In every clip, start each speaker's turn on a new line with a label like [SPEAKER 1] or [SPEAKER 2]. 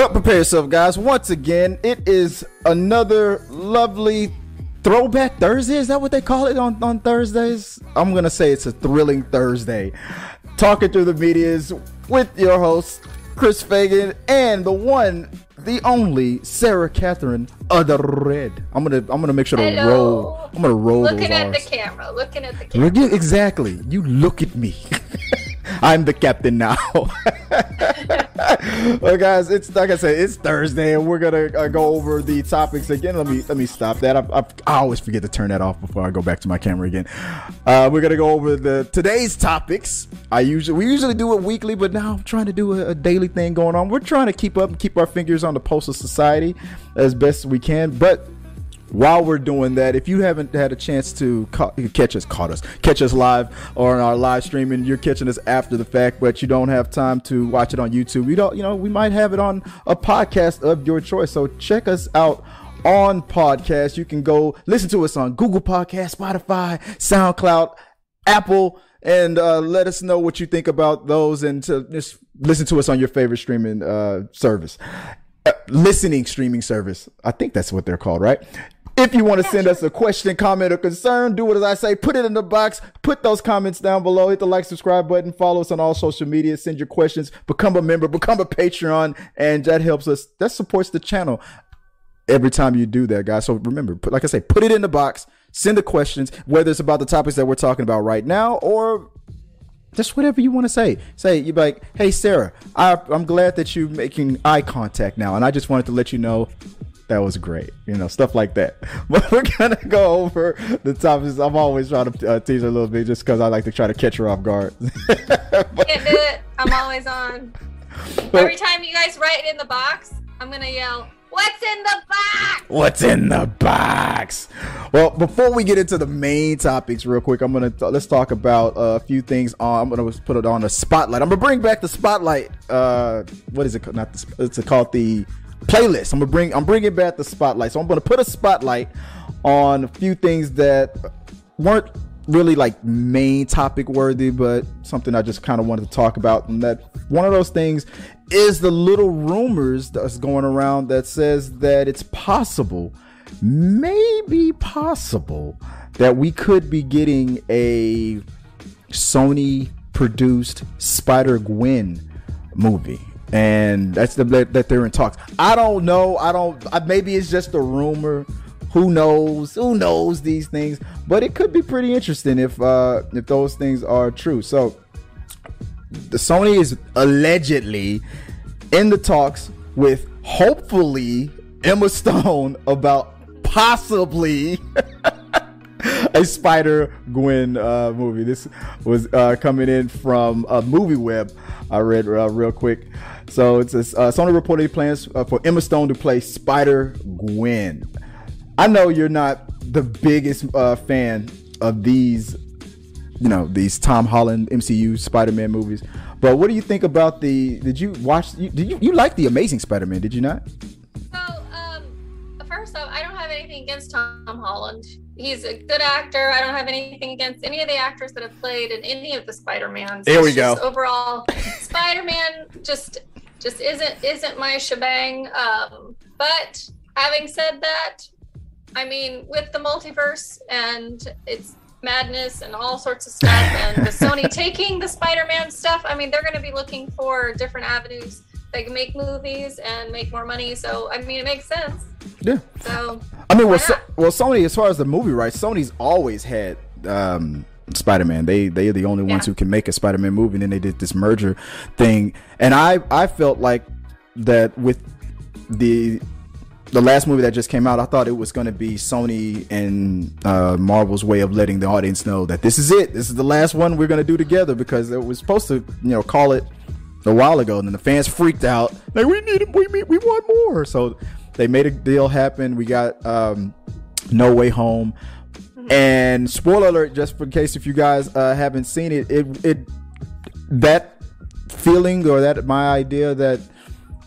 [SPEAKER 1] Well, prepare yourself, guys. Once again, it is another lovely throwback Thursday. Is that what they call it on, on Thursdays? I'm going to say it's a thrilling Thursday. Talking through the medias with your host, Chris Fagan, and the one, the only Sarah Catherine of the Red. I'm gonna I'm gonna make sure to
[SPEAKER 2] Hello.
[SPEAKER 1] roll. I'm gonna roll
[SPEAKER 2] Looking at
[SPEAKER 1] R's.
[SPEAKER 2] the camera. Looking at the camera.
[SPEAKER 1] Exactly. You look at me. I'm the captain now. well, guys, it's like I said, it's Thursday, and we're gonna uh, go over the topics again. Let me let me stop that. I, I, I always forget to turn that off before I go back to my camera again. Uh, we're gonna go over the today's topics. I usually we usually do it weekly, but now I'm trying to do a, a daily thing going on. We're trying to keep up and keep our fingers on the pulse of society as best we can, but while we're doing that, if you haven't had a chance to ca- catch us, caught us, catch us live or on our live stream, and you're catching us after the fact, but you don't have time to watch it on YouTube, we don't, you know, we might have it on a podcast of your choice. So check us out on podcast. You can go listen to us on Google Podcast, Spotify, SoundCloud, Apple, and uh, let us know what you think about those, and to just listen to us on your favorite streaming uh, service uh, listening streaming service. I think that's what they're called, right? If you want to send us a question, comment, or concern, do what as I say. Put it in the box. Put those comments down below. Hit the like, subscribe button. Follow us on all social media. Send your questions. Become a member. Become a Patreon, and that helps us. That supports the channel every time you do that, guys. So remember, put, like I say, put it in the box. Send the questions, whether it's about the topics that we're talking about right now or just whatever you want to say. Say you be like, "Hey Sarah, I, I'm glad that you're making eye contact now, and I just wanted to let you know that was great." You know, stuff like that. But we're gonna go over the topics. I'm always trying to uh, tease her a little bit just because I like to try to catch her off guard. But-
[SPEAKER 2] Can't do it. I'm always on. Every time you guys write it in the box, I'm gonna yell, "What's in the box?"
[SPEAKER 1] What's in the box? Well, before we get into the main topics, real quick, I'm gonna let's talk about uh, a few things. On I'm gonna put it on the spotlight. I'm gonna bring back the spotlight. Uh, what is it? Not the, it's called the playlist. I'm gonna bring I'm bringing back the spotlight. So I'm gonna put a spotlight on a few things that weren't really like main topic worthy, but something I just kind of wanted to talk about. And that one of those things is the little rumors that's going around that says that it's possible, maybe possible, that we could be getting a Sony produced Spider Gwen movie. And that's the that they're in talks. I don't know. I don't. I, maybe it's just a rumor. Who knows? Who knows these things? But it could be pretty interesting if uh if those things are true. So the Sony is allegedly in the talks with hopefully Emma Stone about possibly a Spider Gwen uh, movie. This was uh, coming in from uh, Movie Web. I read uh, real quick. So it's a, uh, Sony reported plans uh, for Emma Stone to play Spider Gwen. I know you're not the biggest uh, fan of these, you know, these Tom Holland MCU Spider-Man movies, but what do you think about the? Did you watch? You, did you you like the Amazing Spider-Man? Did you not?
[SPEAKER 2] So, um, first off, I don't have anything against Tom Holland. He's a good actor. I don't have anything against any of the actors that have played in any of the Spider-Mans.
[SPEAKER 1] There we
[SPEAKER 2] It's just
[SPEAKER 1] go.
[SPEAKER 2] Overall, Spider-Man just just isn't isn't my shebang. Um, but having said that, I mean, with the multiverse and its madness and all sorts of stuff, and the Sony taking the Spider-Man stuff, I mean, they're going to be looking for different avenues. They can make movies and make more money. So, I mean, it makes sense.
[SPEAKER 1] Yeah.
[SPEAKER 2] So,
[SPEAKER 1] I mean, well, so, well, Sony, as far as the movie rights, Sony's always had um, Spider-Man. They they are the only ones
[SPEAKER 2] Yeah.
[SPEAKER 1] who can make a Spider-Man movie. And then they did this merger thing, and I I felt like that with the the last movie that just came out, I thought it was going to be Sony and uh, Marvel's way of letting the audience know that this is it. This is the last one we're going to do together because it was supposed to, you know, call it a while ago, and then the fans freaked out. Like we need it, we we, we want more. So they made a deal happen. We got um, No Way Home, and spoiler alert, just for case if you guys uh, haven't seen it, it it that feeling or that my idea that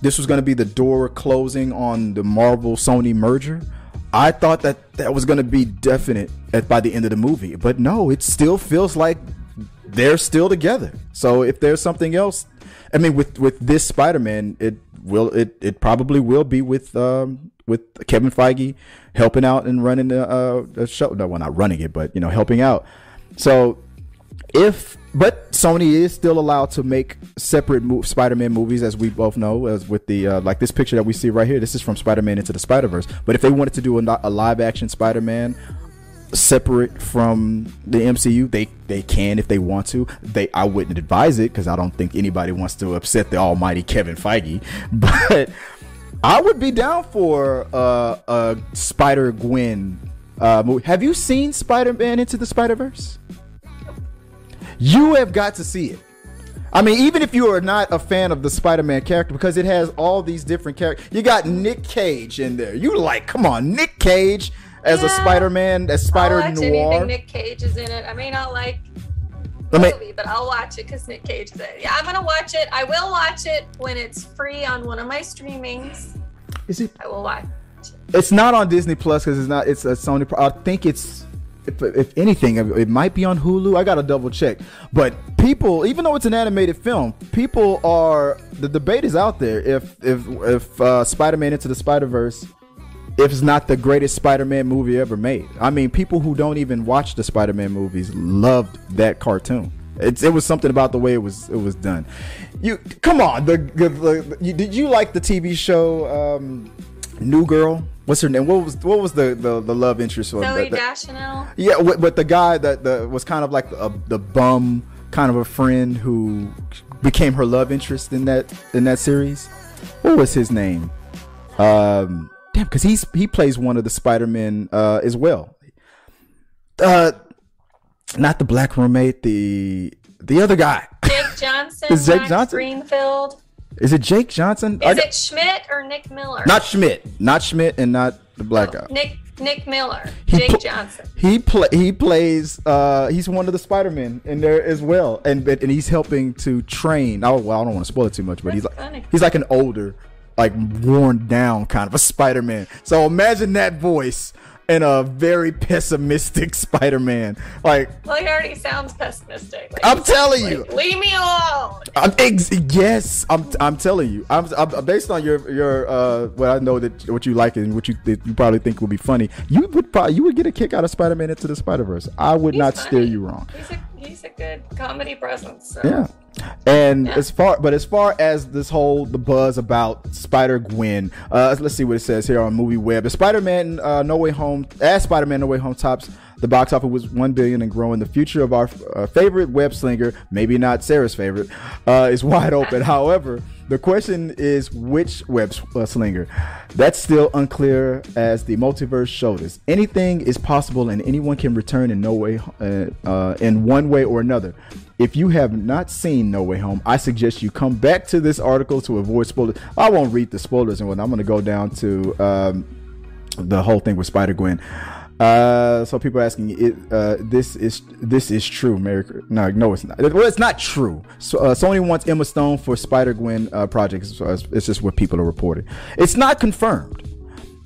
[SPEAKER 1] this was going to be the door closing on the Marvel Sony merger. I thought that that was going to be definite at by the end of the movie, but no, it still feels like they're still together. So if there's something else, I mean, with with this Spider-Man, it will it it probably will be with um with Kevin Feige helping out and running the uh the show. No, well not running it, but you know helping out. So if but Sony is still allowed to make separate mo- Spider-Man movies, as we both know, as with the uh, like this picture that we see right here. This is from Spider-Man into the Spider-Verse. But if they wanted to do a, a live-action Spider-Man separate from the MCU, they they can if they want to. They I wouldn't advise it because I don't think anybody wants to upset the almighty Kevin Feige. But I would be down for uh, a Spider Gwen uh, movie. Have you seen Spider-Man into the Spider-Verse? You have got to see it. I mean, even if you are not a fan of the Spider-Man character, because it has all these different characters. You got Nick Cage in there. You like, come on, Nick Cage as yeah, a Spider-Man, as Spider
[SPEAKER 2] I'll watch
[SPEAKER 1] Noir.
[SPEAKER 2] Anything Nick Cage is in it. I may not like the me, movie, but I'll watch it because Nick Cage is in it. Yeah, I'm gonna watch it. I will watch it when it's free on one of my streamings.
[SPEAKER 1] Is it?
[SPEAKER 2] I will watch.
[SPEAKER 1] It. It's not on Disney Plus because it's not. It's a Sony. I think it's if, if, anything, it might be on Hulu. I gotta double check. But people, even though it's an animated film, people are the debate is out there. If if if uh, Spider-Man into the Spider-Verse, if it's not the greatest Spider-Man movie ever made. I mean, people who don't even watch the Spider-Man movies loved that cartoon. It's, it was something about the way it was it was done. You come on, the, the, the you, did you like the TV show um, New Girl? what's her name? What was what was the the, the love interest?
[SPEAKER 2] Zooey Deschanel.
[SPEAKER 1] Yeah, but the guy that the was kind of like a, the bum kind of a friend who became her love interest in that in that series. What was his name? Um, damn, because he's he plays one of the Spider Men uh, as well. Uh, not the black roommate, the the other guy.
[SPEAKER 2] Jake Johnson. Is Jake Max Johnson? Greenfield.
[SPEAKER 1] Is it Jake Johnson?
[SPEAKER 2] Is it Schmidt or Nick Miller?
[SPEAKER 1] Not Schmidt. Not Schmidt and not the black oh, guy.
[SPEAKER 2] Nick Nick Miller. He Jake pl- Johnson.
[SPEAKER 1] He play he plays uh he's one of the Spider-Men in there as well. And and he's helping to train. Oh well I don't want to spoil it too much, but That's he's like funny. he's like an older, like worn down kind of a Spider-Man. So imagine that voice and a very pessimistic Spider-Man. Like,
[SPEAKER 2] well, he already sounds pessimistic. Like,
[SPEAKER 1] I'm telling you,
[SPEAKER 2] leave me alone.
[SPEAKER 1] I'm ex- yes, I'm. I'm telling you. I'm, I'm, based on your your uh what I know that what you like and what you you probably think would be funny. You would probably you would get a kick out of Spider-Man into the Spider-Verse. I would he's not funny. steer you wrong.
[SPEAKER 2] He's a he's a good comedy presence. So.
[SPEAKER 1] Yeah. And yeah. as far, but as far as this whole the buzz about Spider Gwen, uh, let's see what it says here on Movie Web. The Spider Man uh, No Way Home, as Spider Man No Way Home tops the box office was one billion and growing. The future of our uh, favorite web slinger, maybe not Sarah's favorite, uh, is wide open. However, the question is which web uh, slinger. That's still unclear as the multiverse showed us. Anything is possible, and anyone can return in no way, uh, uh, in one way or another. If you have not seen No Way Home, I suggest you come back to this article to avoid spoilers. I won't read the spoilers and what I'm going to go down to um, the whole thing with Spider Gwen. Uh, so people asking, it, uh, this is this is true. Mary, no, no, it's not. Well, it's not true. So uh, Sony wants Emma Stone for Spider Gwen uh, project. So it's, it's, just what people are reporting. It's not confirmed,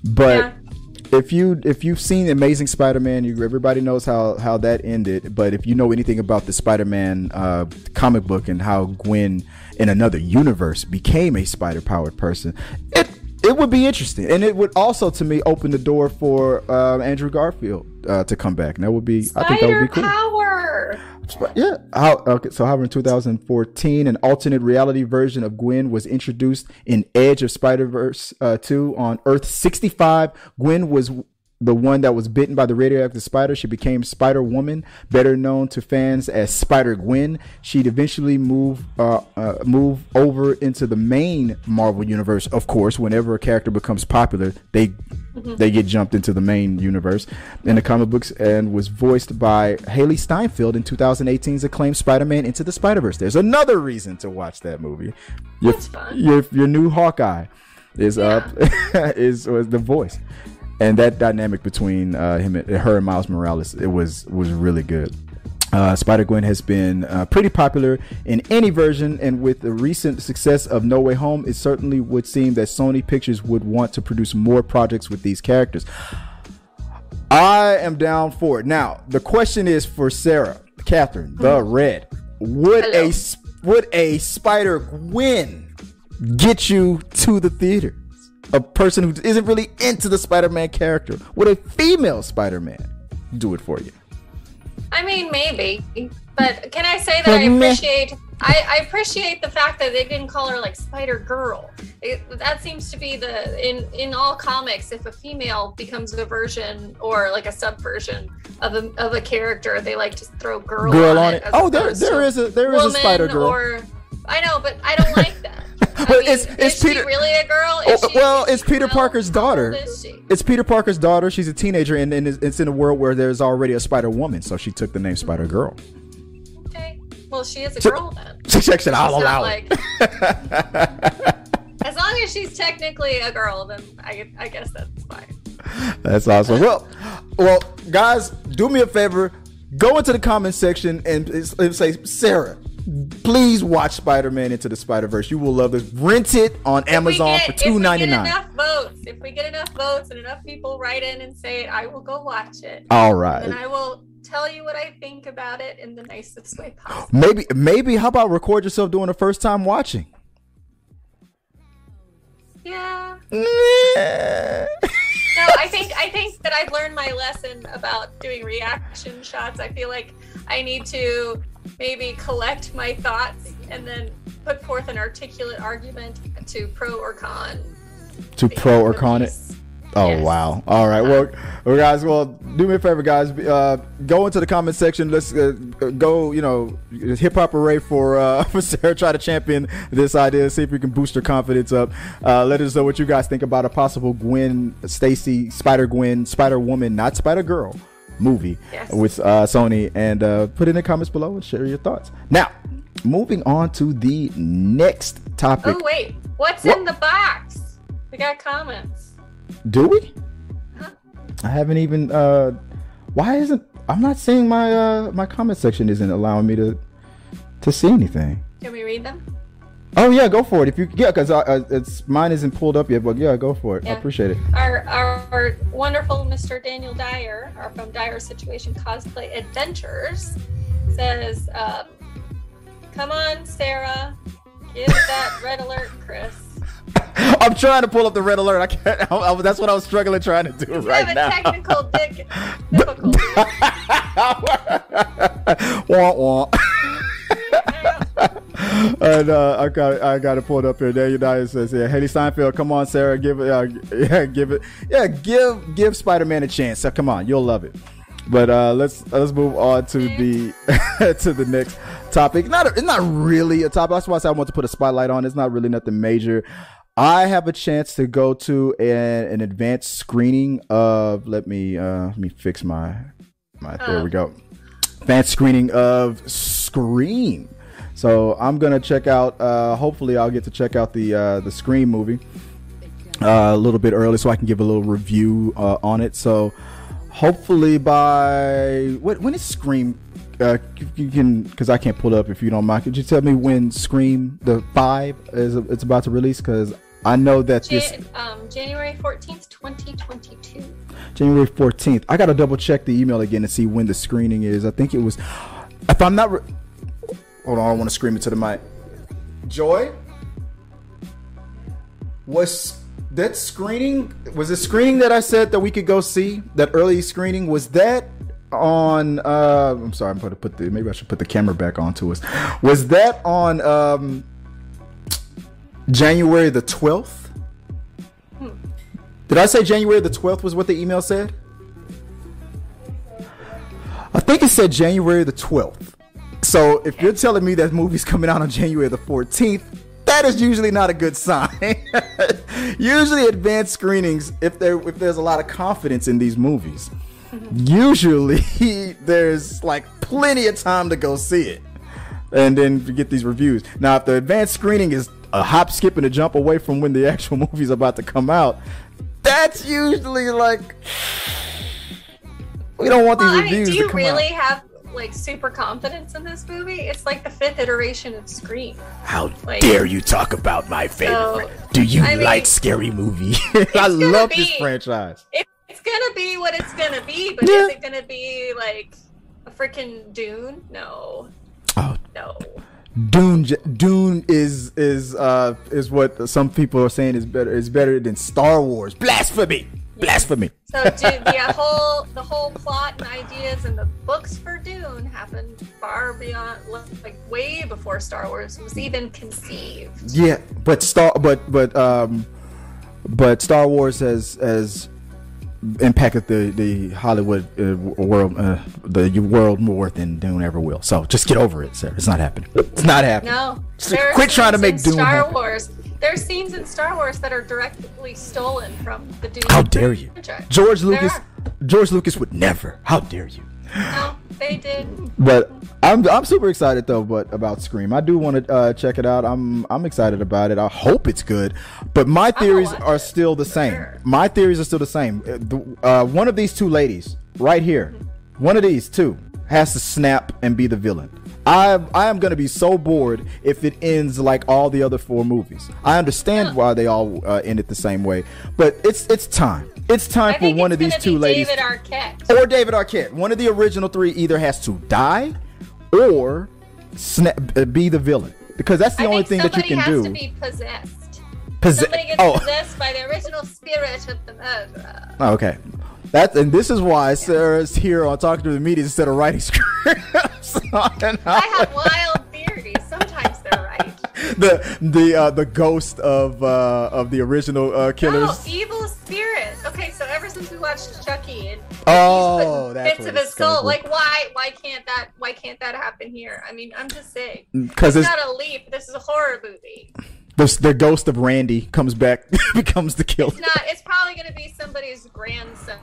[SPEAKER 1] but. Yeah. If you if you've seen Amazing Spider-Man, you everybody knows how how that ended. But if you know anything about the Spider-Man uh, comic book and how Gwen in another universe became a spider-powered person, it it would be interesting, and it would also, to me, open the door for uh, Andrew Garfield uh, to come back. And that would be,
[SPEAKER 2] Spider
[SPEAKER 1] I think that would be cool.
[SPEAKER 2] Power.
[SPEAKER 1] Yeah. How, okay. So, however, in 2014, an alternate reality version of Gwen was introduced in Edge of Spider Verse uh, 2 on Earth 65. Gwen was the one that was bitten by the radioactive spider. She became Spider Woman, better known to fans as Spider Gwen. She'd eventually move uh, uh, move over into the main Marvel universe. Of course, whenever a character becomes popular, they mm-hmm. they get jumped into the main universe in the comic books, and was voiced by Hailee Steinfeld in 2018's acclaimed Spider-Man Into the Spider-Verse. There's another reason to watch that movie.
[SPEAKER 2] Your.
[SPEAKER 1] Your your new Hawkeye is yeah. up is was the voice and that dynamic between uh, him, and, her, and Miles Morales, it was was really good. Uh, Spider Gwen has been uh, pretty popular in any version, and with the recent success of No Way Home, it certainly would seem that Sony Pictures would want to produce more projects with these characters. I am down for it. Now, the question is for Sarah, Catherine, the mm-hmm. Red. Would Hello. a would a Spider Gwen get you to the theater? A person who isn't really into the Spider-Man character with a female Spider-Man do it for you.
[SPEAKER 2] I mean, maybe, but can I say that I appreciate I, I, appreciate the fact that they didn't call her like Spider Girl. It, that seems to be the in in all comics. If a female becomes a version or like a subversion of a of a character, they like to throw girl, girl on, on, it.
[SPEAKER 1] Oh, there there is a there is a Spider Girl.
[SPEAKER 2] Or I know, but I don't like that.
[SPEAKER 1] but mean, it's it's Peter
[SPEAKER 2] really a girl?
[SPEAKER 1] Is oh, well, it's Peter Parker's daughter. It's Peter Parker's daughter. She's a teenager, and, and it's in a world where there's already a Spider Woman, so she took the name Spider Girl.
[SPEAKER 2] Okay, well, she is a so, girl then.
[SPEAKER 1] She checks it. Allow like,
[SPEAKER 2] as long as she's technically a girl, then I, I guess that's fine.
[SPEAKER 1] That's awesome. Well, well, guys, do me a favor. Go into the comment section and, and say, Sarah, please watch Spider-Man Into the Spider-Verse. You will love this. Rent it on if Amazon get, for two ninety nine.
[SPEAKER 2] Enough votes. If we get enough votes and enough people write in and say it, I will go watch it.
[SPEAKER 1] All right.
[SPEAKER 2] And I will tell you what I think about it in the nicest way possible.
[SPEAKER 1] Maybe, maybe. How about record yourself doing the first time watching?
[SPEAKER 2] Yeah. no, I think I think that I've learned my lesson about doing reaction shots. I feel like I need to maybe collect my thoughts and then put forth an articulate argument to pro or con.
[SPEAKER 1] To pro or con it. Oh yes. wow! All right, well, well, guys, well, do me a favor, guys. Uh, go into the comment section. Let's uh, go. You know, hip hop array for uh, for Sarah. Try to champion this idea. See if we can boost her confidence up. Uh, let us know what you guys think about a possible Gwen Stacy Spider Gwen Spider Woman, not Spider Girl movie yes. with uh, Sony, and uh, put in the comments below and share your thoughts. Now, moving on to the next topic.
[SPEAKER 2] Oh wait, what's what? in the box? We got comments.
[SPEAKER 1] Do we? Huh? I haven't even. Uh, why isn't I'm not seeing my uh my comment section isn't allowing me to to see anything.
[SPEAKER 2] Can we read them?
[SPEAKER 1] Oh yeah, go for it. If you yeah, because uh, it's mine isn't pulled up yet, but yeah, go for it. Yeah. I appreciate it.
[SPEAKER 2] Our, our, our wonderful Mr. Daniel Dyer, our from Dyer Situation Cosplay Adventures, says, um, "Come on, Sarah, give that red alert, Chris."
[SPEAKER 1] I'm trying to pull up the red alert. I can't. I, I, that's what I was struggling trying to do
[SPEAKER 2] you
[SPEAKER 1] right now.
[SPEAKER 2] technical dick difficulty.
[SPEAKER 1] wah wah and uh, I got I got it pulled up here. Daniel Dyer says, "Yeah, Hailee Steinfeld, come on, Sarah, give it, uh, yeah, give it, yeah, give give Spider Man a chance. So come on, you'll love it." But uh, let's let's move on to the to the next topic. Not a, it's not really a topic. That's why I said I want to put a spotlight on. It's not really nothing major. I have a chance to go to an, an advanced screening of. Let me uh, let me fix my my. There we go. Advanced screening of Scream. So I'm gonna check out. Uh, hopefully, I'll get to check out the uh, the Scream movie uh, a little bit early, so I can give a little review uh, on it. So hopefully by what, when is Scream? Uh, you can because I can't pull it up if you don't mind. Could you tell me when Scream the five is it's about to release? Because I know that this
[SPEAKER 2] um, January fourteenth, twenty twenty two.
[SPEAKER 1] January fourteenth. I gotta double check the email again to see when the screening is. I think it was. If I'm not. Hold on, I want to scream into the mic. Joy, was that screening? Was the screening that I said that we could go see? That early screening was that on? Uh, I'm sorry, I'm going to put the. Maybe I should put the camera back onto us. Was that on um, January the 12th? Hmm. Did I say January the 12th was what the email said? I think it said January the 12th. So if you're telling me that movie's coming out on January the 14th, that is usually not a good sign. usually advanced screenings, if there if there's a lot of confidence in these movies, usually there's like plenty of time to go see it. And then get these reviews. Now if the advanced screening is a hop, skip, and a jump away from when the actual movie's about to come out, that's usually like we don't want these well, reviews. I mean, do you
[SPEAKER 2] really
[SPEAKER 1] out.
[SPEAKER 2] have like super confidence in this movie. It's like the fifth iteration of Scream.
[SPEAKER 1] How like, dare you talk about my favorite? So, Do you I like mean, scary movie? I love be, this franchise.
[SPEAKER 2] It, it's gonna be what it's gonna be, but yeah. is it gonna be like a freaking Dune? No.
[SPEAKER 1] Oh
[SPEAKER 2] no.
[SPEAKER 1] Dune Dune is is uh is what some people are saying is better is better than Star Wars. Blasphemy. Blasphemy.
[SPEAKER 2] So Dune, the uh, whole the whole plot and ideas and the books for Dune happened far beyond, like way before Star Wars was even conceived.
[SPEAKER 1] Yeah, but Star but but um but Star Wars has has impacted the the Hollywood uh, world uh, the world more than Dune ever will. So just get over it, sir. It's not happening. It's not happening.
[SPEAKER 2] No,
[SPEAKER 1] quit trying to make Dune
[SPEAKER 2] Star
[SPEAKER 1] happen.
[SPEAKER 2] Wars. There's scenes in Star Wars that are directly stolen from the Dune.
[SPEAKER 1] How dare you,
[SPEAKER 2] franchise.
[SPEAKER 1] George Lucas? George Lucas would never. How dare you?
[SPEAKER 2] No, they did.
[SPEAKER 1] But I'm I'm super excited though. But about Scream, I do want to uh, check it out. I'm I'm excited about it. I hope it's good. But my theories are
[SPEAKER 2] it,
[SPEAKER 1] still the same.
[SPEAKER 2] sure.
[SPEAKER 1] My theories are still the same. Uh, Uh, one of these two ladies right here, one of these two has to snap and be the villain. I I am gonna be so bored if it ends like all the other four movies. I understand why they all uh, end it the same way, but it's it's time. It's time for one of these two ladies
[SPEAKER 2] David Arquette.
[SPEAKER 1] or David Arquette. One of the original three either has to die or snap, uh, be the villain because that's the
[SPEAKER 2] I
[SPEAKER 1] only thing that you can do.
[SPEAKER 2] somebody has to be possessed.
[SPEAKER 1] Posse-
[SPEAKER 2] Somebody gets
[SPEAKER 1] oh,
[SPEAKER 2] possessed by the original spirit of the murderer.
[SPEAKER 1] okay. That's and this is why Sarah's here on talking to the media instead of writing scripts.
[SPEAKER 2] I have wild theories. Sometimes they're right.
[SPEAKER 1] the the uh, the ghost of uh, of the original uh, killers.
[SPEAKER 2] Oh, evil spirit. Okay, so ever since we watched Chucky and
[SPEAKER 1] Oh, that's
[SPEAKER 2] bits of his
[SPEAKER 1] gonna
[SPEAKER 2] like why why can't that why can't that happen here? I mean, I'm just saying.
[SPEAKER 1] Because
[SPEAKER 2] It's
[SPEAKER 1] it's
[SPEAKER 2] not a leap. This is a horror movie.
[SPEAKER 1] the, the ghost of Randy comes back, becomes the killer.
[SPEAKER 2] It's not. It's probably going to be somebody's grandson.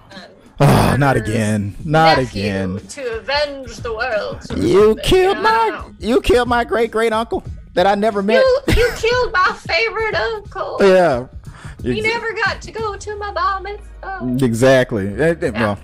[SPEAKER 1] Oh, not again, not again.
[SPEAKER 2] To avenge the world.
[SPEAKER 1] You killed
[SPEAKER 2] you know?
[SPEAKER 1] My you killed my great great uncle that I never met.
[SPEAKER 2] You you killed my favorite uncle.
[SPEAKER 1] yeah.
[SPEAKER 2] We
[SPEAKER 1] Ex-
[SPEAKER 2] never got to go to my bar mitzvah.
[SPEAKER 1] Exactly. Eh, eh, Well,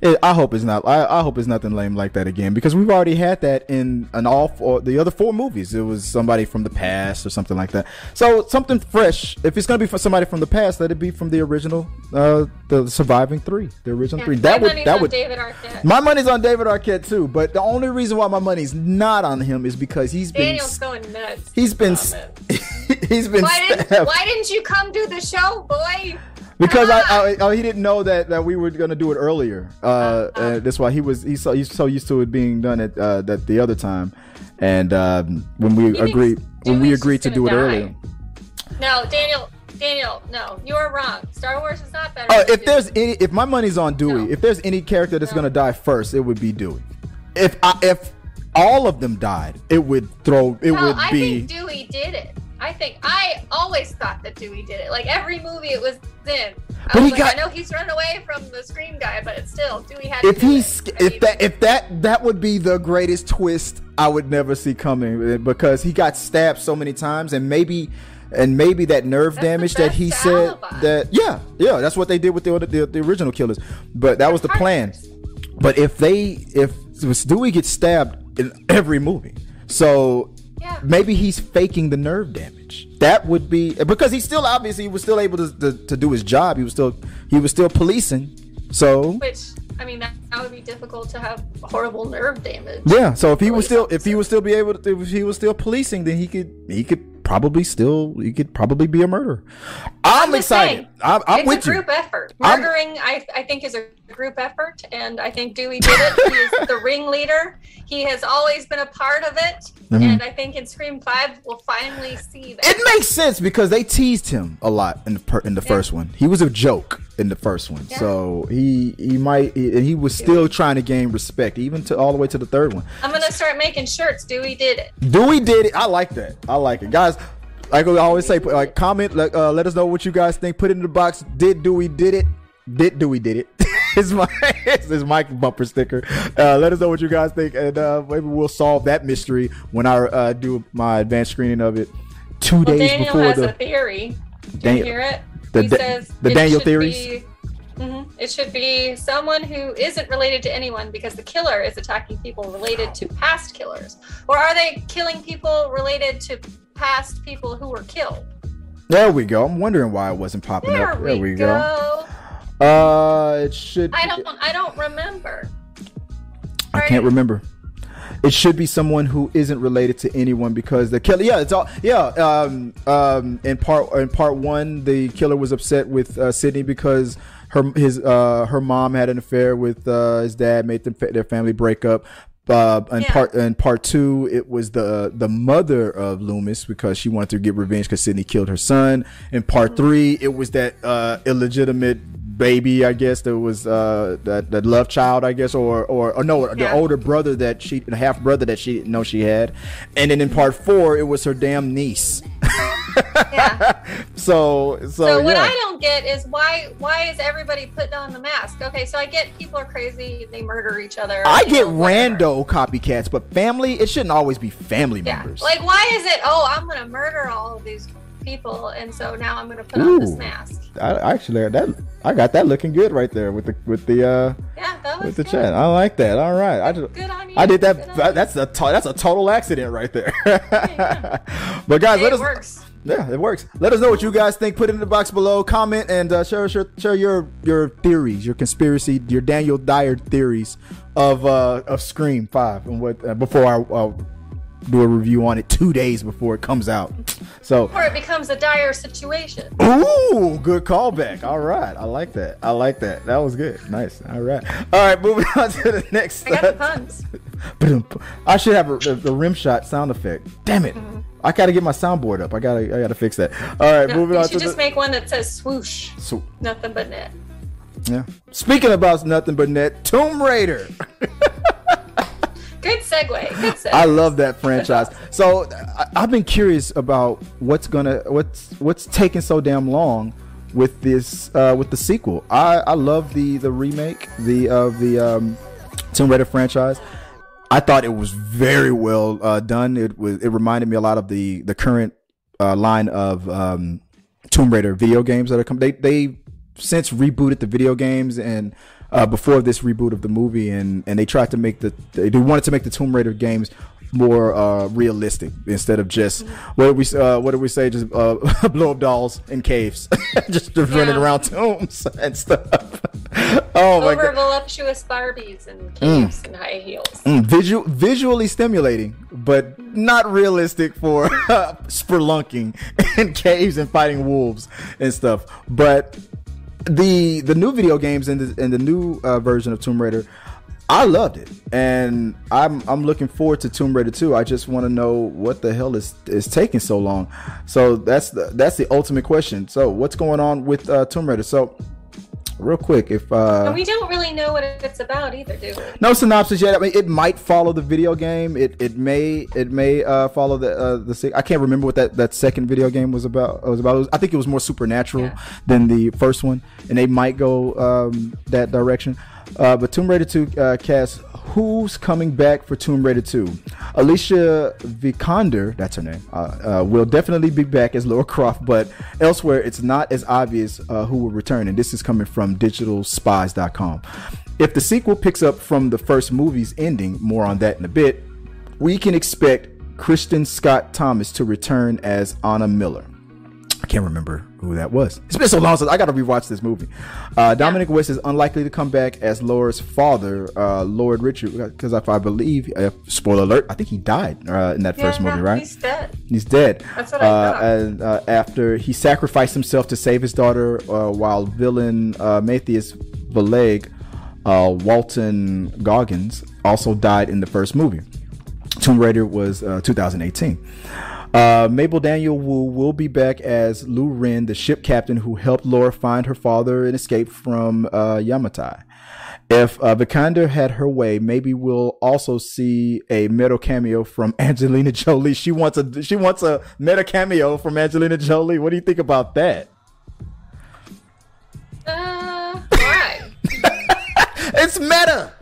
[SPEAKER 1] it, I hope it's not. I, I hope it's nothing lame like that again because we've already had that in an all four, the other four movies. It was somebody from the past or something like that. So something fresh. If it's gonna be for somebody from the past, let it be from the original, uh, the surviving three, the original
[SPEAKER 2] Yeah,
[SPEAKER 1] three.
[SPEAKER 2] my
[SPEAKER 1] That would
[SPEAKER 2] money's
[SPEAKER 1] that
[SPEAKER 2] on
[SPEAKER 1] would.
[SPEAKER 2] David Arquette.
[SPEAKER 1] My money's on David Arquette too, but the only reason why my money's not on him is because he's been
[SPEAKER 2] Daniel's going nuts.
[SPEAKER 1] he's been he's been
[SPEAKER 2] Why didn't. Why didn't you come do the show, boy?
[SPEAKER 1] because I! I, I he didn't know that, that we were gonna do it earlier. Uh, uh, that's why he was he's so he's so used to it being done at uh, that the other time, and um, when we agreed when we agreed to do it
[SPEAKER 2] gonna
[SPEAKER 1] earlier.
[SPEAKER 2] No, Daniel. Daniel, no, you are wrong. Star Wars is not better.
[SPEAKER 1] Oh,
[SPEAKER 2] than
[SPEAKER 1] if
[SPEAKER 2] Dune.
[SPEAKER 1] there's any if my money's on Dewey,
[SPEAKER 2] No.
[SPEAKER 1] if there's any character that's
[SPEAKER 2] No.
[SPEAKER 1] gonna die first, it would be Dewey. If I, if all of them died, it would throw it
[SPEAKER 2] no,
[SPEAKER 1] would
[SPEAKER 2] I
[SPEAKER 1] be.
[SPEAKER 2] think Dewey did it. I think I always thought that Dewey did it. Like every movie it was in. I,
[SPEAKER 1] But he
[SPEAKER 2] like,
[SPEAKER 1] got-
[SPEAKER 2] I know he's run away from the Scream guy, but it's still Dewey had. to
[SPEAKER 1] if he's
[SPEAKER 2] it. I
[SPEAKER 1] if
[SPEAKER 2] mean,
[SPEAKER 1] that if that that would be the greatest twist I would never see coming uh, because he got stabbed so many times and maybe and maybe that nerve
[SPEAKER 2] That's
[SPEAKER 1] damage that he said that yeah yeah that's what they did with the the, the original killers but that was the plan but if they if Dewey gets stabbed in every movie so
[SPEAKER 2] Yeah.
[SPEAKER 1] maybe he's faking the nerve damage that would be because he still obviously he was still able to, to, to do his job he was still he was still policing so
[SPEAKER 2] Which I mean, that, that would be difficult to have horrible nerve damage.
[SPEAKER 1] Yeah, so if he was still if he was still be able to if he was still policing, then he could he could probably still he could probably be a murderer. I'm,
[SPEAKER 2] just
[SPEAKER 1] excited.
[SPEAKER 2] saying,
[SPEAKER 1] I'm, I'm
[SPEAKER 2] it's
[SPEAKER 1] with
[SPEAKER 2] a
[SPEAKER 1] you.
[SPEAKER 2] group effort.
[SPEAKER 1] I'm-
[SPEAKER 2] Murdering, I, I think, is a group effort, and I think Dewey did it. He's the ringleader. He has always been a part of it,
[SPEAKER 1] Mm-hmm.
[SPEAKER 2] and I think in Scream Five we'll finally see that.
[SPEAKER 1] It makes sense because they teased him a lot in the per, in the first one. He was a joke in the first one,
[SPEAKER 2] Yeah.
[SPEAKER 1] so he he might he, and he was still trying to gain respect even to all the way to the third one.
[SPEAKER 2] I'm gonna start making shirts. Dewey did it.
[SPEAKER 1] Dewey did it. I like that. I like it, guys. Like I always say, like comment, like, uh, let us know what you guys think. Put it in the box. Did Dewey did it? Did Dewey did it? it's my it's, it's my bumper sticker. Uh, let us know what you guys think, and uh, maybe we'll solve that mystery when I uh, do my advanced screening of it two
[SPEAKER 2] Well,
[SPEAKER 1] days
[SPEAKER 2] Daniel
[SPEAKER 1] before
[SPEAKER 2] has
[SPEAKER 1] the.
[SPEAKER 2] a theory.
[SPEAKER 1] Dan-
[SPEAKER 2] you hear it?
[SPEAKER 1] the
[SPEAKER 2] he
[SPEAKER 1] Da-
[SPEAKER 2] says
[SPEAKER 1] the Daniel theories?
[SPEAKER 2] be- Mhm. It should be someone who isn't related to anyone because the killer is attacking people related to past killers. Or are they killing people related to past people who were killed?
[SPEAKER 1] There we go. I'm wondering why it wasn't popping
[SPEAKER 2] There,
[SPEAKER 1] up. There we
[SPEAKER 2] go.
[SPEAKER 1] go. Uh, it should.
[SPEAKER 2] I don't I don't remember.
[SPEAKER 1] I can't remember. it should be someone who isn't related to anyone because the killer. Yeah, it's all. Yeah. Um. Um. In part in part one, the killer was upset with uh, Sidney because her his uh her mom had an affair with uh, his dad, made them, their family break up. Uh, in
[SPEAKER 2] Yeah.
[SPEAKER 1] part in part two, it was the the mother of Loomis because she wanted to get revenge because Sidney killed her son. In part three, it was that uh, illegitimate baby, I guess that was uh, that that love child, I guess, or or, or no, the older brother that she the half brother that she didn't know she had. And then in part four, it was her damn niece.
[SPEAKER 2] Yeah.
[SPEAKER 1] So so,
[SPEAKER 2] So what
[SPEAKER 1] yeah.
[SPEAKER 2] I don't get is why why is everybody putting on the mask? Okay, so I get people are crazy, they murder each other.
[SPEAKER 1] I get
[SPEAKER 2] know,
[SPEAKER 1] rando copycats, but family, it shouldn't always be family
[SPEAKER 2] Yeah.
[SPEAKER 1] members.
[SPEAKER 2] Like why is it, oh, I'm gonna murder all of these people and so now I'm gonna put on this mask.
[SPEAKER 1] I actually that I got that looking good right there with the with the uh
[SPEAKER 2] Yeah,
[SPEAKER 1] with the
[SPEAKER 2] good.
[SPEAKER 1] chat. I like that. All right. I just
[SPEAKER 2] Good on you.
[SPEAKER 1] I did that. That's a that's a total accident right there.
[SPEAKER 2] yeah.
[SPEAKER 1] but guys,
[SPEAKER 2] Hey,
[SPEAKER 1] let
[SPEAKER 2] it
[SPEAKER 1] us.
[SPEAKER 2] works.
[SPEAKER 1] Yeah, it works. Let us know what you guys think. Put it in the box below. Comment and uh, share, share share your your theories, your conspiracy, your Daniel Dyer theories of uh of Scream Five and what uh, before I uh, do a review on it two days before it comes out. So
[SPEAKER 2] Or it becomes a dire situation.
[SPEAKER 1] Ooh, good callback. All right, I like that. I like that. That was good. Nice. All right. All right, moving on to the next.
[SPEAKER 2] I got the puns.
[SPEAKER 1] I should have a, the, the rim shot sound effect. Damn it! I gotta get my soundboard up. I gotta, I gotta fix that. All right,
[SPEAKER 2] No,
[SPEAKER 1] moving
[SPEAKER 2] you
[SPEAKER 1] on
[SPEAKER 2] should
[SPEAKER 1] to
[SPEAKER 2] just
[SPEAKER 1] the.
[SPEAKER 2] make one that says swoosh.
[SPEAKER 1] so,
[SPEAKER 2] Nothing but net.
[SPEAKER 1] yeah. Speaking about nothing but net, Tomb Raider.
[SPEAKER 2] Good segue. Good segue.
[SPEAKER 1] I love that franchise. So I, I've been curious about what's gonna what's what's taking so damn long with this uh, with the sequel. I, I love the the remake the of the um, Tomb Raider franchise. I thought it was very well uh, done. It was it reminded me a lot of the the current uh, line of um, Tomb Raider video games that are coming. They they since rebooted the video games and uh, before this reboot of the movie and and they tried to make the they they wanted to make the Tomb Raider games more uh, realistic instead of just what did we uh, what did we say just uh, blow up dolls in caves just running
[SPEAKER 2] Yeah.
[SPEAKER 1] around tombs and stuff. oh my
[SPEAKER 2] Over
[SPEAKER 1] god.
[SPEAKER 2] voluptuous Barbies and caves and high heels.
[SPEAKER 1] Mm, visual, visually stimulating, but not realistic for spelunking in caves and fighting wolves and stuff. But the the new video games and the, and the new uh, version of Tomb Raider, I loved it, and I'm I'm looking forward to Tomb Raider 2. I just want to know what the hell is is taking so long. So that's the that's the ultimate question. So what's going on with uh, Tomb Raider? So real quick, if uh,
[SPEAKER 2] And we don't really know what it's about either, do we?
[SPEAKER 1] no synopsis yet. I mean, it might follow the video game. It it may it may uh, follow the uh, the. I can't remember what that, that second video game was about. Was about. Was- I think it was more supernatural
[SPEAKER 2] Yeah.
[SPEAKER 1] than the first one, and they might go um, that direction. Uh, but Tomb Raider 2 uh, cast, who's coming back for Tomb Raider 2? Alicia Vikander, that's her name, uh, uh, will definitely be back as Laura Croft, but elsewhere it's not as obvious uh, who will return. And this is coming from digitalspies.com. If the sequel picks up from the first movie's ending, more on that in a bit, we can expect Kristin Scott Thomas to return as Ana Miller. I can't remember who that was. It's been so long since I got to rewatch this movie. Uh, Dominic West is unlikely to come back as Laura's father, uh, Lord Richard, because if I believe, uh, spoiler alert, I think he died uh, in that first
[SPEAKER 2] Yeah,
[SPEAKER 1] movie, right?
[SPEAKER 2] He's dead.
[SPEAKER 1] He's dead.
[SPEAKER 2] That's what I
[SPEAKER 1] uh,
[SPEAKER 2] thought.
[SPEAKER 1] And uh, after he sacrificed himself to save his daughter, uh, while villain uh, Matthias uh, Walton Goggins, also died in the first movie. Tomb Raider was uh, 2018. Uh, Mabel Daniel Wu will be back as Lu Ren, the ship captain who helped Laura find her father and escape from uh, Yamatai. If uh, Vikander had her way, maybe we'll also see a meta cameo from Angelina Jolie. She wants a she wants a meta cameo from Angelina Jolie. What do you think about that?
[SPEAKER 2] Uh, why?
[SPEAKER 1] It's meta.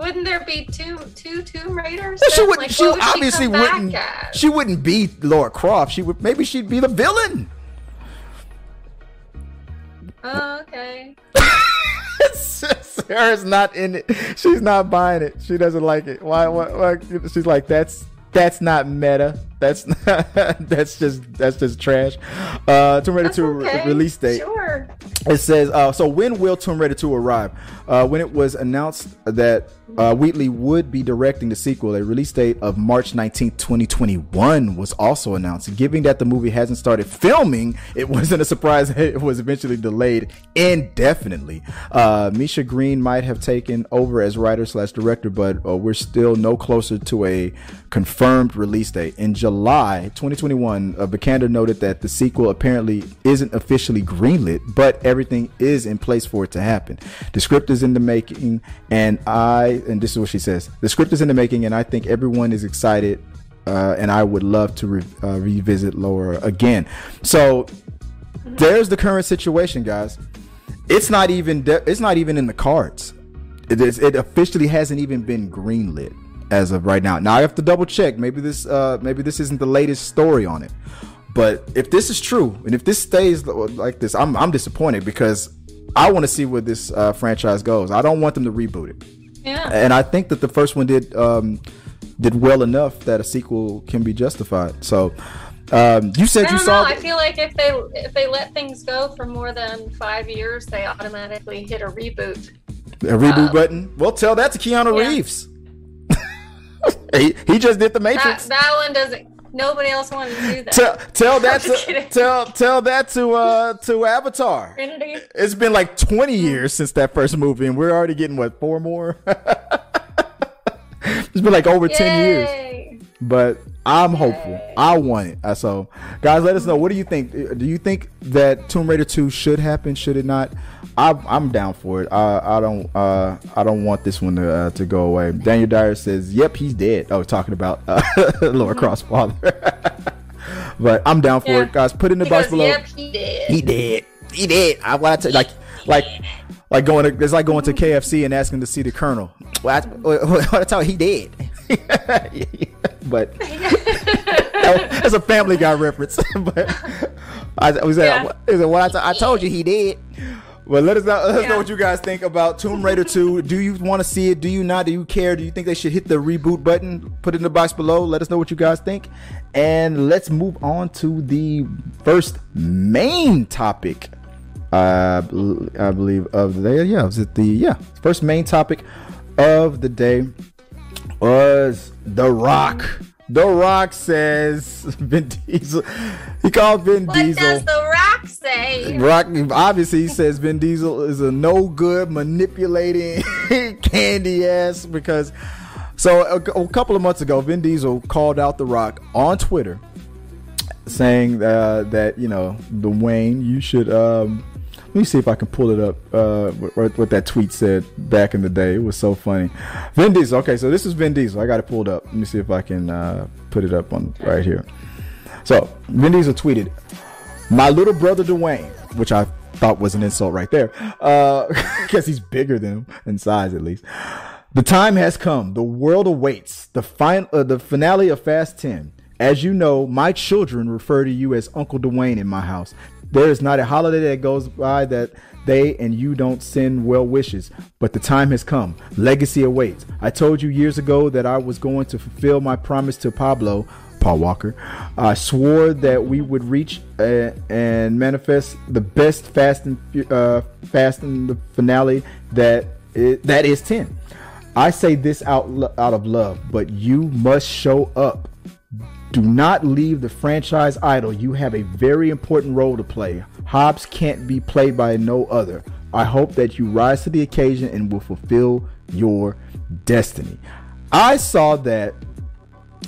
[SPEAKER 2] Wouldn't there be two two Tomb Raiders?
[SPEAKER 1] She wouldn't.
[SPEAKER 2] Like,
[SPEAKER 1] she
[SPEAKER 2] would
[SPEAKER 1] obviously
[SPEAKER 2] back
[SPEAKER 1] wouldn't. She wouldn't be Laura Croft. She would. Maybe she'd be the villain.
[SPEAKER 2] Oh, okay.
[SPEAKER 1] Sarah's not in it. She's not buying it. She doesn't like it. Why? Why? why? She's like, that's that's not meta. That's not, that's just that's just trash. Uh, Tomb Raider
[SPEAKER 2] That's
[SPEAKER 1] 2 re-
[SPEAKER 2] okay.
[SPEAKER 1] release date.
[SPEAKER 2] Sure.
[SPEAKER 1] It says uh, so when will tomb raider 2 arrive? Uh, when it was announced that uh, wheatley would be directing the sequel a release date of march 19th 2021 was also announced. Given that the movie hasn't started filming it wasn't a surprise that it was eventually delayed indefinitely. Uh, misha green might have taken over as writer slash director but uh, we're still no closer to a confirmed release date. In july 2021 uh, noted that the sequel apparently isn't officially greenlit but everything is in place for it to happen. The script is in the making, and I and this is what she says: the script is in the making, and I think everyone is excited. Uh, and I would love to re- uh, revisit Laura again. So there's the current situation, guys. It's not even de- it's not even in the cards. It, is, it officially hasn't even been greenlit as of right now. Now I have to double check. Maybe this uh, maybe this isn't the latest story on it. But if this is true, and if this stays like this, I'm I'm disappointed because I want to see where this uh, franchise goes. I don't want them to reboot it.
[SPEAKER 2] Yeah.
[SPEAKER 1] And I think that the first one did um, did well enough that a sequel can be justified. So um, you said you saw.
[SPEAKER 2] know. I feel like if they if they let things go for more than five years, they automatically hit a reboot.
[SPEAKER 1] a reboot
[SPEAKER 2] um,
[SPEAKER 1] button. Well, tell that to Keanu
[SPEAKER 2] yeah.
[SPEAKER 1] Reeves. he, he just did the
[SPEAKER 2] That
[SPEAKER 1] Matrix.
[SPEAKER 2] that one doesn't. Nobody else wanted to do that.
[SPEAKER 1] tell tell that to tell tell that to uh to Avatar.
[SPEAKER 2] Trinity.
[SPEAKER 1] It's been like 20 years since that first movie, and we're already getting what four more. it's been like over 10 years, but I'm hopeful. I want it. Uh, So, guys, let us know. What do you think? Do you think that Tomb Raider 2 should happen? Should it not? I, I'm down for it. I, I don't. Uh, I don't want this one to uh, to go away. Daniel Dyer says, "Yep, he's dead." Oh, talking about uh, Laura Cross father. but I'm down for
[SPEAKER 2] Yeah.
[SPEAKER 1] it, guys. Put it in the
[SPEAKER 2] He
[SPEAKER 1] box
[SPEAKER 2] goes,
[SPEAKER 1] below.
[SPEAKER 2] Yep, he did.
[SPEAKER 1] He did. He did. I want to like, like, like going to. It's like going to KFC and asking to see the Colonel. Well, I, I tell you, he did. but that's a Family Guy reference. but I was
[SPEAKER 2] Yeah.
[SPEAKER 1] it what I, t- I told you he did. But let us know. Let us know what you guys think about Tomb Raider 2. Do you want to see it? Do you not? Do you care? Do you think they should hit the reboot button? Put it in the box below. Let us know what you guys think. And let's move on to the first main topic. Uh, I believe of the day. Yeah, was it the yeah first main topic of the day was The Rock. The Rock says Vin Diesel. He called Vin
[SPEAKER 2] What
[SPEAKER 1] Diesel.
[SPEAKER 2] What does the rock say?
[SPEAKER 1] Rock obviously he says Vin Diesel is a no good manipulating candy ass because so a, a couple of months ago Vin Diesel called out the Rock on Twitter saying uh, that you know the Dwayne you should um let me see if I can pull it up uh what, what that tweet said back in the day it was so funny Vin Diesel okay so this is Vin Diesel I got it pulled up let me see if I can uh, put it up on right here so Vin Diesel tweeted my little brother Dwayne, which I thought was an insult right there, because he's bigger than him in size at least. The time has come. The world awaits. The fin- uh, the finale of Fast 10. As you know, my children refer to you as Uncle Dwayne in my house. There is not a holiday that goes by that they and you don't send well wishes, but the time has come. Legacy awaits. I told you years ago that I was going to fulfill my promise to Pablo, Paul Walker. I swore that we would reach uh, and manifest the best Fast and uh, Fast and the finale that i- that is 10. I say this out out of love, but you must show up. Do not leave the franchise idle. You have a very important role to play. Hobbs can't be played by no other. I hope that you rise to the occasion and will fulfill your destiny. I saw that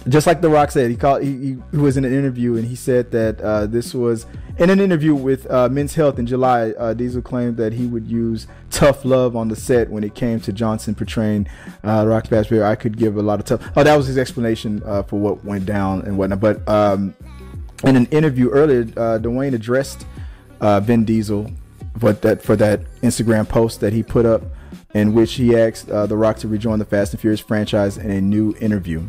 [SPEAKER 1] just like The Rock said, he called. He, he was in an interview and he said that uh, this was in an interview with uh, Men's Health in July. Uh, Diesel claimed that he would use tough love on the set when it came to Johnson portraying uh, Rock's past player. I could give a lot of tough. Oh, that was his explanation uh, for what went down and whatnot. But um, in an interview earlier, uh, Dwayne addressed uh, Vin Diesel, but that for that Instagram post that he put up, in which he asked The Rock to rejoin the Fast and Furious franchise in a new interview.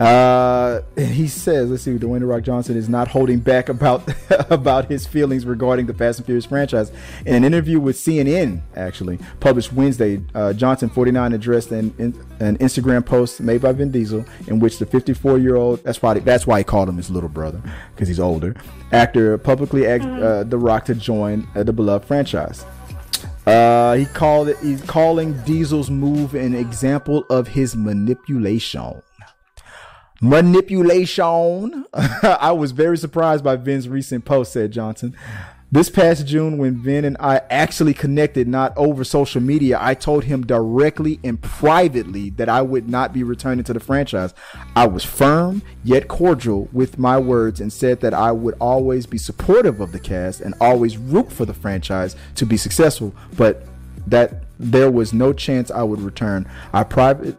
[SPEAKER 1] Uh, he says, let's see, Dwayne the Rock Johnson is not holding back about about his feelings regarding the Fast and Furious franchise. In an interview with CNN, actually published Wednesday, uh, Johnson, 49, addressed an, an Instagram post made by Vin Diesel in which the 54 year old that's why that's why he called him his little brother because he's older actor publicly asked uh, the Rock to join uh, the beloved franchise. Uh, he called it. He's calling Diesel's move an example of his manipulation. Manipulation. I was very surprised by Vin's recent post, said Johnson. This past June, when Vin and I actually connected, not over social media, I told him directly and privately that I would not be returning to the franchise. I was firm yet cordial with my words and said that I would always be supportive of the cast and always root for the franchise to be successful, but that there was no chance I would return. I private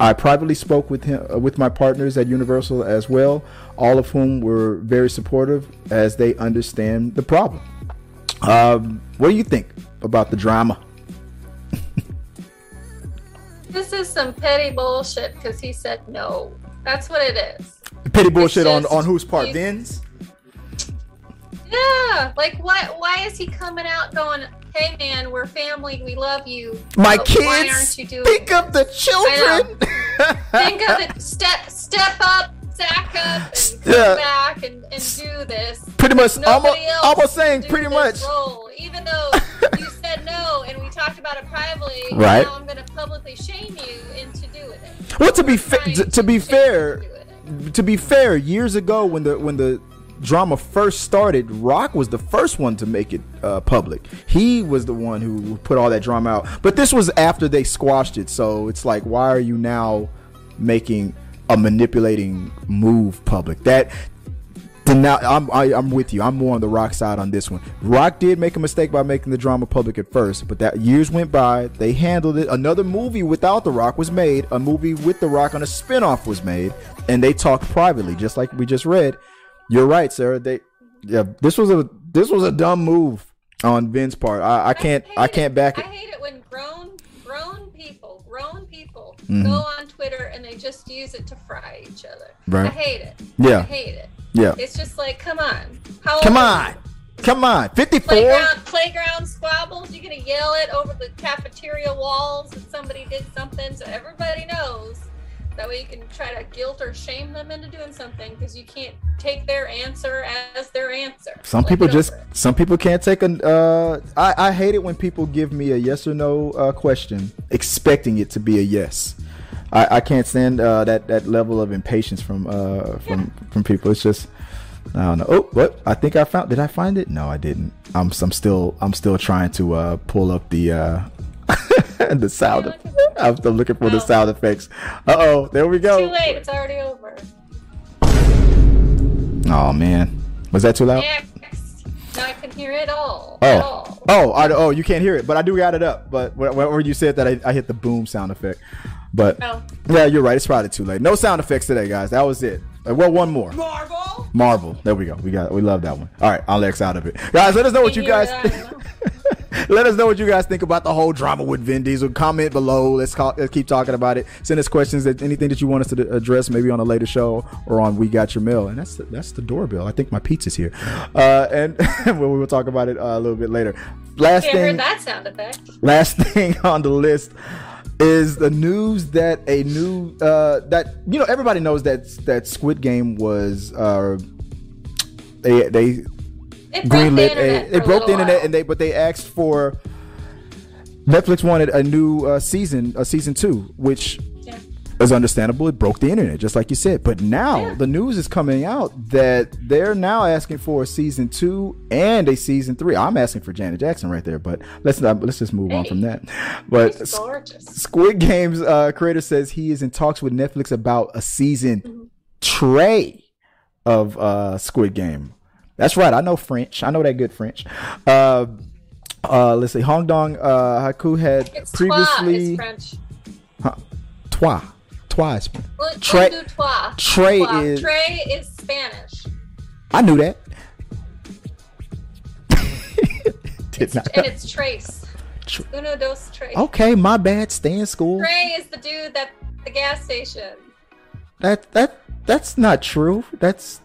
[SPEAKER 1] I privately spoke with him uh, with my partners at Universal as well, all of whom were very supportive as they understand the problem. Um, what do you think about the drama?
[SPEAKER 2] this is some petty bullshit because he said no. That's what it is.
[SPEAKER 1] Petty bullshit on on whose part? Vin's.
[SPEAKER 2] Yeah, like what? Why is he coming out going? Hey man, we're family. We love you.
[SPEAKER 1] My kids. You? Think of the children.
[SPEAKER 2] think of it. Step step up, sack up, and back and, and do this.
[SPEAKER 1] Pretty much, almost, almost saying pretty much.
[SPEAKER 2] Role, even though you said no and we talked about it privately,
[SPEAKER 1] right?
[SPEAKER 2] Now I'm going to publicly shame you into doing it.
[SPEAKER 1] Well, to be fa- to, to be fair, to be fair, years ago when the when the drama first started, Rock was the first one to make it uh, public. He was the one who put all that drama out. But this was after they squashed it, so it's like, why are you now making a manipulating move public? That now I'm I, am i am with you. I'm more on the Rock side on this one. Rock did make a mistake by making the drama public at first, but that years went by. They handled it. Another movie without the Rock was made. A movie with the Rock on a spinoff was made, and they talked privately, just like we just read. You're right, Sarah. They yeah, this was a this was a dumb move on Vin's part. I, I can't I, I can't
[SPEAKER 2] it.
[SPEAKER 1] back it.
[SPEAKER 2] I hate it when grown grown people grown people mm-hmm. go on Twitter and they just use it to fry each other.
[SPEAKER 1] Right.
[SPEAKER 2] I hate it.
[SPEAKER 1] Yeah.
[SPEAKER 2] I hate it.
[SPEAKER 1] Yeah.
[SPEAKER 2] It's just like, come on. How
[SPEAKER 1] come on. Come on, 54.
[SPEAKER 2] Playground, playground squabbles. You're going to yell it over the cafeteria walls that somebody did something so everybody knows that way you can try to guilt or shame them into doing something because you can't take their answer as their answer.
[SPEAKER 1] Some like people just some people can't take a. Uh, I I hate it when people give me a yes or no uh, question expecting it to be a yes. I, I can't stand uh, that that level of impatience from uh, from yeah. from people. It's just I don't know. Oh, what? I think I found. Did I find it? No, I didn't. I'm I'm still I'm still trying to uh, pull up the uh, the sound. I'm still looking for oh. the sound effects. Uh oh, there we go.
[SPEAKER 2] Too late. It's already over.
[SPEAKER 1] Oh man, was that too loud?
[SPEAKER 2] Next. No, I can hear it all.
[SPEAKER 1] Oh, all. oh, I, oh, you can't hear it, but I do got it up. But where you said that, I, I hit the boom sound effect. But oh. yeah, you're right. It's probably too late. No sound effects today, guys. That was it. Uh, well, one more.
[SPEAKER 2] Marvel.
[SPEAKER 1] Marvel. There we go. We got. We love that one. All right, I'll X out of it, guys. Let us know what you guys. Let us know what you guys think about the whole drama with Vin Diesel. Comment below. Let's, call, let's keep talking about it. Send us questions that anything that you want us to address, maybe on a later show or on We Got Your Mail. And that's the, that's the doorbell. I think my pizza's here. Uh, and we will talk about it uh, a little bit later. Last thing.
[SPEAKER 2] Heard that sound effect.
[SPEAKER 1] Last thing on the list is the news that a new uh, that you know everybody knows that that Squid Game was uh, they they
[SPEAKER 2] it greenlit
[SPEAKER 1] a, it broke the internet while. and they but they asked for Netflix wanted a new uh, season a season two which yeah. is understandable it broke the internet just like you said but now yeah. the news is coming out that they're now asking for a season two and a season three I'm asking for Janet Jackson right there but let's not let's just move hey. on from that but Squid Game's uh, creator says he is in talks with Netflix about a season mm-hmm. tray of uh, Squid Game that's right. I know French. I know that good French. Uh, uh, let's see. Hong Dong uh, Haiku had
[SPEAKER 2] it's
[SPEAKER 1] previously.
[SPEAKER 2] Trois is French.
[SPEAKER 1] Huh, trois. Trois is
[SPEAKER 2] French. Trois.
[SPEAKER 1] Trey
[SPEAKER 2] trois.
[SPEAKER 1] is.
[SPEAKER 2] Trey is Spanish.
[SPEAKER 1] I knew that.
[SPEAKER 2] Did it's, not. And it's Trace. Tr- Uno dos tres.
[SPEAKER 1] Okay, my bad. Stay in school.
[SPEAKER 2] Trey is the dude at the gas station.
[SPEAKER 1] that that that's not true. That's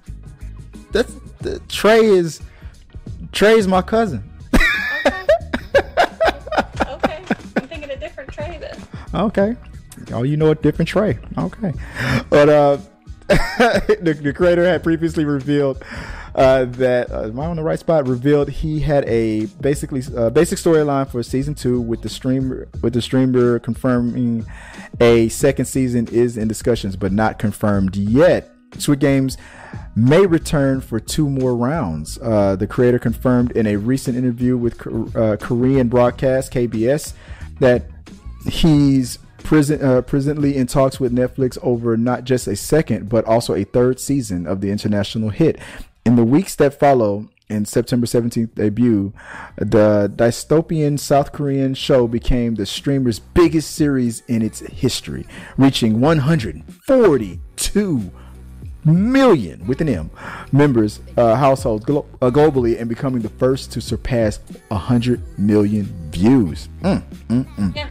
[SPEAKER 1] that's the, Trey is Trey is my cousin.
[SPEAKER 2] Okay, I'm thinking a different Trey then.
[SPEAKER 1] Okay. Oh, you know a different Trey. Okay. But uh the, the creator had previously revealed uh, that uh, am I on the right spot? Revealed he had a basically uh, basic storyline for season two with the streamer with the streamer confirming a second season is in discussions but not confirmed yet. Squid Games may return for two more rounds. Uh, the creator confirmed in a recent interview with uh, Korean broadcast KBS that he's present, uh, presently in talks with Netflix over not just a second, but also a third season of the international hit. In the weeks that follow, in September 17th debut, the dystopian South Korean show became the streamer's biggest series in its history, reaching 142 million with an M members uh, households glo- uh, globally and becoming the first to surpass 100 million views. Mm, mm, mm.
[SPEAKER 2] Yeah.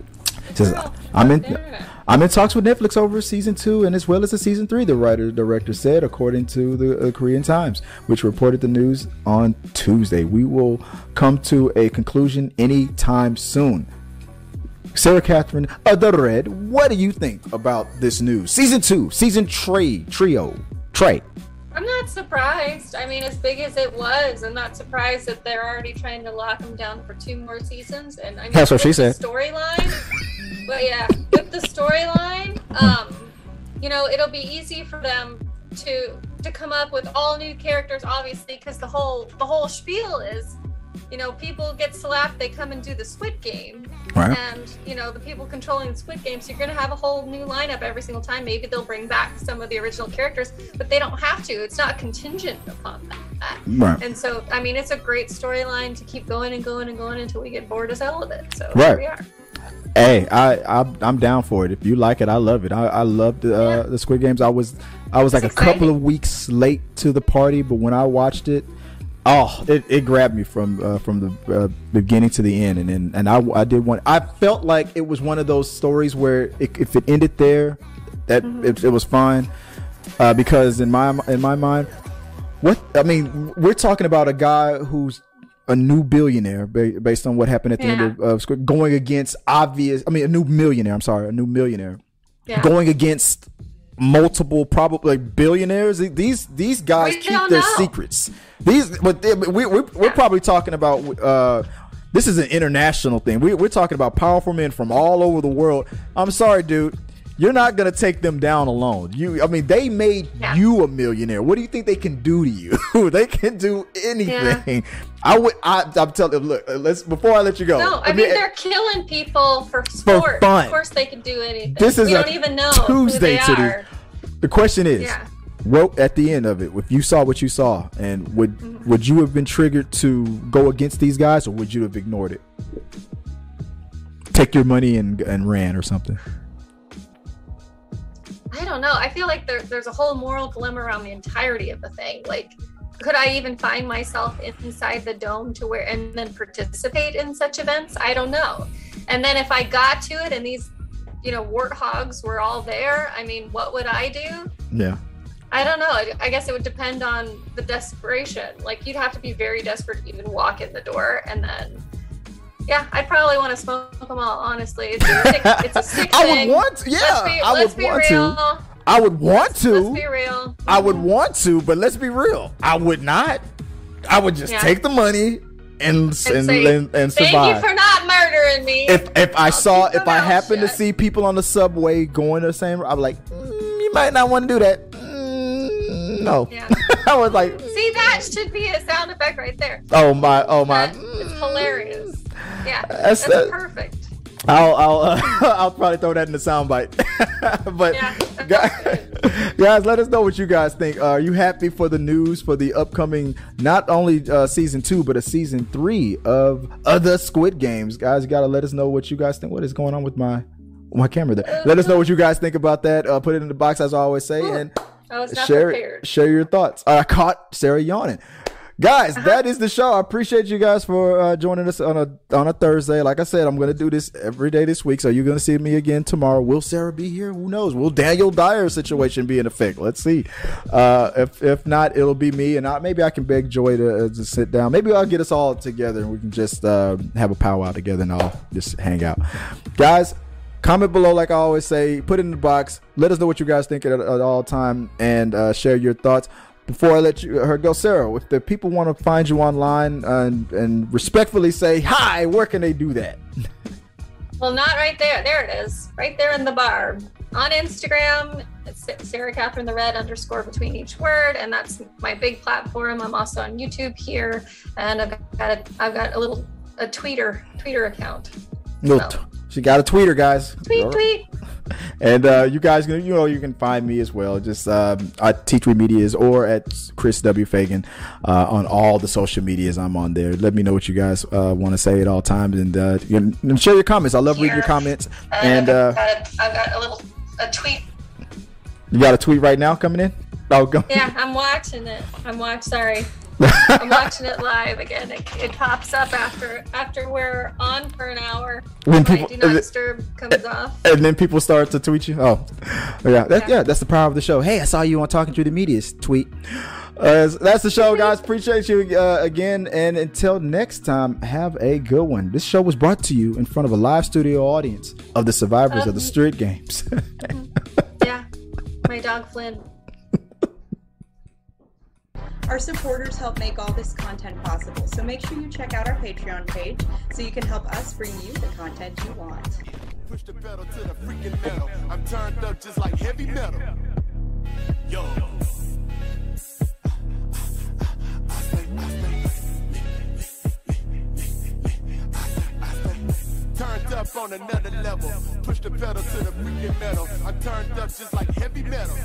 [SPEAKER 1] Just- I'm in. I'm in talks with Netflix over season two and as well as the season three. The writer director said, according to the uh, Korean Times, which reported the news on Tuesday. We will come to a conclusion anytime soon. Sarah Catherine of the Red, what do you think about this news? Season two, season three, trio, Trey.
[SPEAKER 2] I'm not surprised. I mean, as big as it was, I'm not surprised that they're already trying to lock him down for two more seasons. And I mean,
[SPEAKER 1] That's what she said.
[SPEAKER 2] Storyline, but yeah, with the storyline, um, you know, it'll be easy for them to to come up with all new characters, obviously, because the whole the whole spiel is, you know, people get slapped, they come and do the Squid Game,
[SPEAKER 1] Right.
[SPEAKER 2] and you know the people controlling the squid game so you're going to have a whole new lineup every single time maybe they'll bring back some of the original characters but they don't have to it's not contingent upon that
[SPEAKER 1] Right.
[SPEAKER 2] and so i mean it's a great storyline to keep going and going and going until we get bored as hell of it so
[SPEAKER 1] Right.
[SPEAKER 2] here we are
[SPEAKER 1] Hey, I, I I'm down for it. If you like it, I love it. I, I love the uh,
[SPEAKER 2] Yeah.
[SPEAKER 1] the Squid Games. I was I was like
[SPEAKER 2] It's
[SPEAKER 1] a couple of weeks late to the party, but when I watched it, oh, it, it grabbed me from uh, from the uh, beginning to the end, and and, and I, I did one. I felt like it was one of those stories where it, if it ended there, that
[SPEAKER 2] Mm-hmm.
[SPEAKER 1] it, it was fine, uh, because in my in my mind, what I mean, we're talking about a guy who's a new billionaire ba- based on what happened at the end
[SPEAKER 2] Yeah.
[SPEAKER 1] of uh, going against obvious. I mean, a new millionaire. I'm sorry, a new millionaire
[SPEAKER 2] yeah
[SPEAKER 1] going against multiple probably like billionaires. These these guys
[SPEAKER 2] We
[SPEAKER 1] keep their
[SPEAKER 2] know.
[SPEAKER 1] secrets. These, but they, we, we're, we're
[SPEAKER 2] Yeah.
[SPEAKER 1] probably talking about. Uh, this is an international thing. We, we're talking about powerful men from all over the world. I'm sorry, dude. You're not gonna take them down alone. You, I mean, they made
[SPEAKER 2] Yeah.
[SPEAKER 1] you a millionaire. What do you think they can do to you? they can do anything. I would. I, I'm telling. Look, let's before I let you go.
[SPEAKER 2] no, I mean
[SPEAKER 1] me-
[SPEAKER 2] they're killing people for sport.
[SPEAKER 1] For fun.
[SPEAKER 2] Of course, they can do anything.
[SPEAKER 1] This is
[SPEAKER 2] we
[SPEAKER 1] a
[SPEAKER 2] don't even know
[SPEAKER 1] Tuesday
[SPEAKER 2] who they
[SPEAKER 1] the-
[SPEAKER 2] are.
[SPEAKER 1] The question is,
[SPEAKER 2] Yeah.
[SPEAKER 1] what at the end of it, if you saw what you saw, and would
[SPEAKER 2] Mm-hmm.
[SPEAKER 1] would you have been triggered to go against these guys, or would you have ignored it? Take your money and and ran or something.
[SPEAKER 2] I don't know. I feel like there, there's a whole moral dilemma around the entirety of the thing. Like, could I even find myself inside the dome to where and then participate in such events? I don't know. And then if I got to it and these, you know, warthogs were all there, I mean, what would I do?
[SPEAKER 1] Yeah.
[SPEAKER 2] I don't know. I I guess it would depend on the desperation. Like, you'd have to be very desperate to even walk in the door. And then, yeah, I'd probably want to smoke them all, honestly. It's a sick, it's a sick
[SPEAKER 1] I
[SPEAKER 2] thing.
[SPEAKER 1] would want to. Yeah,
[SPEAKER 2] let's be,
[SPEAKER 1] I
[SPEAKER 2] let's
[SPEAKER 1] would
[SPEAKER 2] be
[SPEAKER 1] want
[SPEAKER 2] real.
[SPEAKER 1] to. I would want to.
[SPEAKER 2] Let's be real.
[SPEAKER 1] I would want to, but let's be real. I would not. I would just
[SPEAKER 2] Yeah.
[SPEAKER 1] take the money and and
[SPEAKER 2] say,
[SPEAKER 1] and, and
[SPEAKER 2] Thank
[SPEAKER 1] survive.
[SPEAKER 2] you for not murdering me.
[SPEAKER 1] if if I saw if I happened to see people on the subway going the same, I'm like, mm, you might not want to do that. Mm, no,
[SPEAKER 2] Yeah.
[SPEAKER 1] I was like,
[SPEAKER 2] See, that should be a sound effect right there.
[SPEAKER 1] oh my, oh my.
[SPEAKER 2] That- it's hilarious. Yeah,
[SPEAKER 1] That's-
[SPEAKER 2] that's,
[SPEAKER 1] that-
[SPEAKER 2] perfect.
[SPEAKER 1] I'll I'll uh, I'll probably throw that in the soundbite. but
[SPEAKER 2] Yeah,
[SPEAKER 1] guys, guys, let us know what you guys think. Uh, are you happy for the news for the upcoming not only uh, season two but a season three of other Squid Games? Guys, you gotta let us know what you guys think. What is going on with my my camera there? Let us know what you guys think about that. Uh, put it in the box as I always say, and
[SPEAKER 2] I was not
[SPEAKER 1] share
[SPEAKER 2] prepared.
[SPEAKER 1] share your thoughts. I caught Sarah yawning. Guys, uh-huh. that is the show. I appreciate you guys for uh, joining us on a on a Thursday. Like I said, I'm going to do this every day this week, so you're going to see me again tomorrow. Will Sarah be here? Who knows? Will Daniel Dyer situation be in effect? Let's see. Uh, if if not, it'll be me, and I, maybe I can beg Joy to, uh, to, sit down. Maybe I'll get us all together and we can just uh, have a powwow together and all just hang out, guys. Comment below, like I always say. Put it in the box. Let us know what you guys think at, at all time, and uh, share your thoughts before I let you her go, Sarah, if the people want to find you online and, and respectfully say hi, where can they do that?
[SPEAKER 2] well, not right there. There it is, right there in the bar. On Instagram, it's Sarah Catherine the Red underscore between each word, and that's my big platform. I'm also on YouTube here, and I've got a, I've got a little a tweeter tweeter account.
[SPEAKER 1] So. She got a tweeter, guys.
[SPEAKER 2] Tweet, tweet.
[SPEAKER 1] And uh, you guys, you know, you can find me as well, just um, at T3 Medias or at Chris W Fagan uh, on all the social medias. I'm on there. Let me know what you guys uh, want to say at all times, and, uh, and share your comments. I love Here. reading your comments.
[SPEAKER 2] and uh, I've got, a, I've got a little a tweet.
[SPEAKER 1] You got a tweet right now coming in?
[SPEAKER 2] Oh, go. Yeah, I'm watching it. I'm watching. Sorry. I'm watching it live again. It, it, pops up after after we're on for an hour. When people do not disturb comes off,
[SPEAKER 1] and then people start to tweet you. Oh, yeah, that, yeah. yeah, that's the power of the show. Hey, I saw you on Talking to the Media's tweet. Uh, that's the show, guys. Appreciate you uh, again, and until next time, have a good one. This show was brought to you in front of a live studio audience of the survivors um, of the street games.
[SPEAKER 2] yeah, my dog Flynn.
[SPEAKER 3] Our supporters help make all this content possible, so make sure you check out our Patreon page so you can help us bring you the content you want. Push the pedal to the freaking metal. I'm turned up just like heavy metal. Yo. Turned up on another level. Push the pedal to the freaking metal. I'm turned up just like heavy metal.